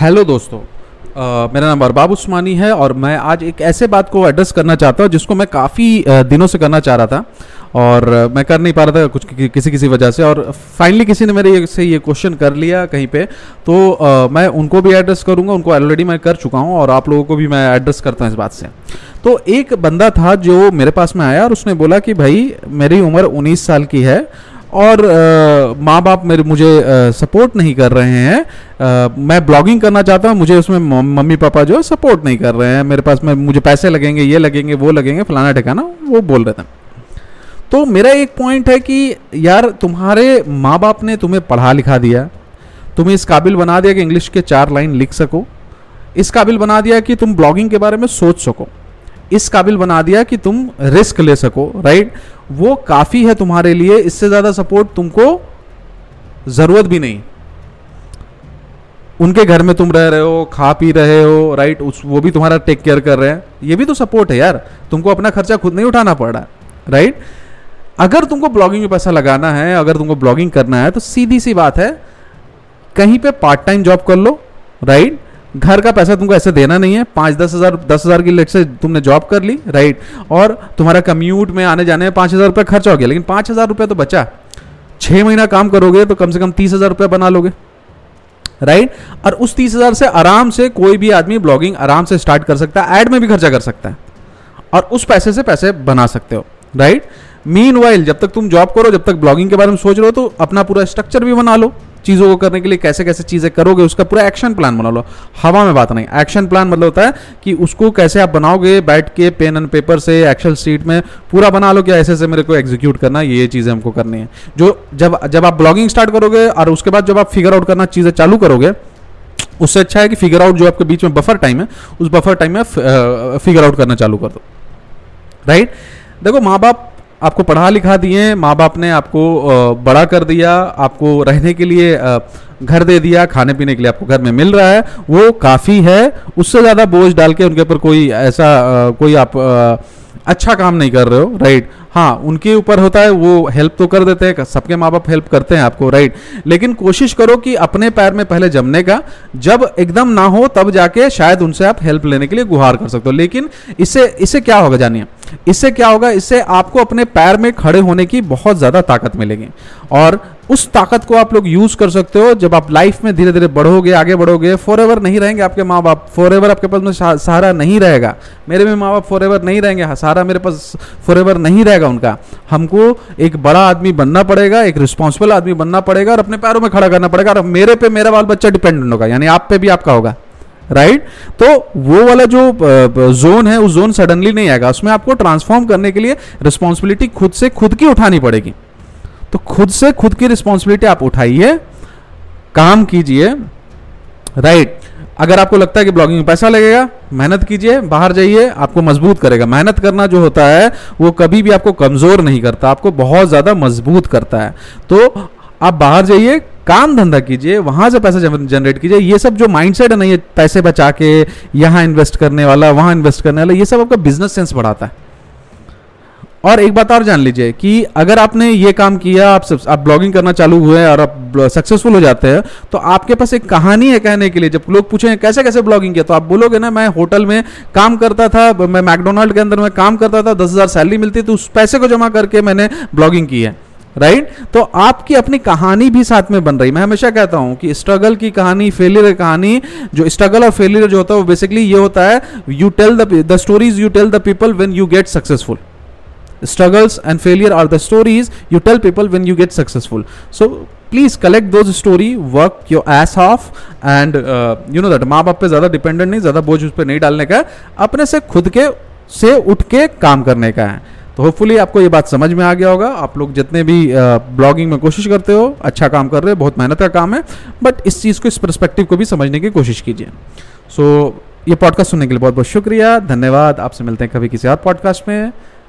Hello दोस्तों अ, मेरा नाम अरबाब उस्मानी है और मैं आज एक ऐसे बात को एड्रेस करना चाहता हूँ जिसको मैं काफ़ी दिनों से करना चाह रहा था और मैं कर नहीं पा रहा था कुछ कि, किसी किसी वजह से और फाइनली किसी ने मेरे से ये क्वेश्चन कर लिया कहीं पे तो अ, मैं उनको भी एड्रेस करूँगा उनको ऑलरेडी मैं कर चुका हूँ और आप लोगों को भी मैं एड्रेस करता हूँ इस बात से। तो एक बंदा था जो मेरे पास में आया और उसने बोला कि भाई मेरी उम्र 19 साल की है और माँ बाप मेरे मुझे सपोर्ट नहीं कर रहे हैं। अ, मैं ब्लॉगिंग करना चाहता हूँ मुझे उसमें मम्मी पापा जो है सपोर्ट नहीं कर रहे हैं। मेरे पास में मुझे पैसे लगेंगे ये लगेंगे वो लगेंगे फलाना ठिकाना वो बोल रहे थे। तो मेरा एक पॉइंट है कि यार तुम्हारे माँ बाप ने तुम्हें पढ़ा लिखा दिया। तुम्हें इस काबिल बना दिया कि इंग्लिश के चार लाइन लिख सको। इस काबिल बना दिया कि तुम ब्लॉगिंग के बारे में सोच सको। इस काबिल बना दिया कि तुम रिस्क ले सको राइट वो काफ़ी है तुम्हारे लिए, इससे ज़्यादा सपोर्ट तुमको ज़रूरत भी नहीं। उनके घर में तुम रह रहे हो, खा पी रहे हो राइट उस, वो भी तुम्हारा टेक केयर कर रहे हैं। ये भी तो सपोर्ट है यार। तुमको अपना खर्चा खुद नहीं उठाना पड़ रहा राइट अगर तुमको ब्लॉगिंग में पैसा लगाना है, अगर तुमको ब्लॉगिंग करना है तो सीधी सी बात है, कहीं पे पार्ट टाइम जॉब कर लो राइट घर का पैसा तुमको ऐसे देना नहीं है, पाँच दस हज़ार दस हज़ार की लेट से तुमने जॉब कर ली राइट और तुम्हारा कम्यूट में आने जाने में पाँच हज़ार रुपये खर्चा हो गया, लेकिन पाँच हज़ार रुपये तो बचा। छः महीना काम करोगे तो कम से कम तीस हज़ार रुपये बना लोगे राइट और उस तीस हज़ार से आराम से कोई भी आदमी ब्लॉगिंग आराम से स्टार्ट कर सकता है एड में भी खर्चा कर सकता है, और उस पैसे से पैसे बना सकते हो राइट मीन जब तक तुम जॉब करो, जब तक ब्लॉगिंग के बारे में सोच रहे हो तो अपना पूरा स्ट्रक्चर भी बना लो। चीज़ों को करने के लिए कैसे कैसे चीज़ें करोगे, उसका पूरा एक्शन प्लान बना लो। हवा में बात नहीं एक्शन प्लान मतलब होता है कि उसको कैसे आप बनाओगे, बैठ के पेन एंड पेपर से एक्सेल शीट में, पूरा बना लो कि ऐसे ऐसे मेरे को एग्जीक्यूट करना है ये चीज़ें हमको करनी है। जो, जब जब आप ब्लॉगिंग स्टार्ट करोगे और उसके बाद जब आप फिगर आउट करना चीज़ें चालू करोगे, उससे अच्छा है कि फिगर आउट जो आपके बीच में बफर टाइम है, उस बफर टाइम में फिगर आउट करना चालू कर दो। राइट देखो, माँ बाप आपको पढ़ा लिखा दिए माँ बाप ने आपको बड़ा कर दिया, आपको रहने के लिए घर दे दिया, खाने पीने के लिए आपको घर में मिल रहा है, वो काफ़ी है। उससे ज़्यादा बोझ डाल के उनके ऊपर कोई ऐसा कोई आप अच्छा काम नहीं कर रहे हो राइट हाँ उनके ऊपर होता है, वो हेल्प तो कर देते हैं, सबके माँ बाप हेल्प करते हैं आपको राइट लेकिन कोशिश करो कि अपने पैर में पहले जमने का, जब एकदम ना हो, तब जाके शायद उनसे आप हेल्प लेने के लिए गुहार कर सकते हो। लेकिन इससे इससे क्या होगा जानिए? इससे क्या होगा, इससे आपको अपने पैर में खड़े होने की बहुत ज़्यादा ताकत मिलेगी। और उस ताकत को आप लोग यूज़ कर सकते हो जब आप लाइफ में धीरे धीरे बढ़ोगे आगे बढ़ोगे फॉर एवर नहीं रहेंगे आपके माँ बाप फॉर एवर आपके पास में सहा- सहारा नहीं रहेगा। मेरे भी माँ बाप फॉर एवर नहीं रहेंगे हाँ, सहारा मेरे पास फॉर एवर नहीं रहेगा उनका। हमको एक बड़ा आदमी बनना पड़ेगा एक रिस्पॉन्सिबल आदमी बनना पड़ेगा और अपने पैरों में खड़ा करना पड़ेगा और मेरे पे मेरा बाल बच्चा डिपेंडेंट होगा यानी आप पे भी आपका होगा राइट right? तो वो वाला जो जोन है उस जोन सडनली नहीं आएगा। उसमें आपको ट्रांसफॉर्म करने के लिए रिस्पॉन्सिबिलिटी खुद से खुद की उठानी पड़ेगी। तो खुद से खुद की रिस्पॉन्सिबिलिटी आप उठाइए, काम कीजिए राइट अगर आपको लगता है कि ब्लॉगिंग में पैसा लगेगा, मेहनत कीजिए, बाहर जाइए, आपको मज़बूत करेगा। मेहनत करना जो होता है, वो कभी भी आपको कमज़ोर नहीं करता, आपको बहुत ज़्यादा मज़बूत करता है। तो आप बाहर जाइए, काम धंधा कीजिए, वहाँ से पैसा जनरेट कीजिए। ये सब जो माइंडसेट है ना, ये पैसे बचा के, यहाँ इन्वेस्ट करने वाला, वहाँ इन्वेस्ट करने वाला, ये सब आपका बिज़नेस सेंस बढ़ाता है। और एक बात और जान लीजिए कि अगर आपने ये काम किया, आप सब, आप ब्लॉगिंग करना चालू हुए और आप सक्सेसफुल हो जाते हैं तो आपके पास एक कहानी है कहने के लिए। जब लोग पूछें कैसे कैसे ब्लॉगिंग किया? तो आप बोलोगे ना, मैं होटल में काम करता था, मैं मैकडोनाल्ड के अंदर में काम करता था, दस हज़ार सैलरी मिलती थी, उस पैसे को जमा करके मैंने ब्लॉगिंग की है। Right right? तो आपकी अपनी कहानी भी साथ में बन रही। मैं हमेशा कहता हूँ कि स्ट्रगल की कहानी फेलियर की कहानी, जो स्ट्रगल और फेलियर जो होता है, वो बेसिकली ये होता है you tell the stories you tell the people when you get successful struggles and failure are the stories you tell people when you get successful. So collect those story work your ass off and uh, you know that माँ बाप पे ज़्यादा dependent नहीं ज़्यादा बोझ उस पर नहीं डालने का है अपने से खुद के से उठ के काम करने का है। तो होपफुली आपको ये बात समझ में आ गया होगा। आप लोग जितने भी ब्लॉगिंग में कोशिश करते हो अच्छा काम कर रहे हो बहुत मेहनत का काम है बट इस चीज़ को इस परस्पेक्टिव को भी समझने की कोशिश कीजिए। सो so, ये पॉडकास्ट सुनने के लिए बहुत बहुत शुक्रिया। धन्यवाद। आपसे मिलते हैं कभी किसी और पॉडकास्ट में।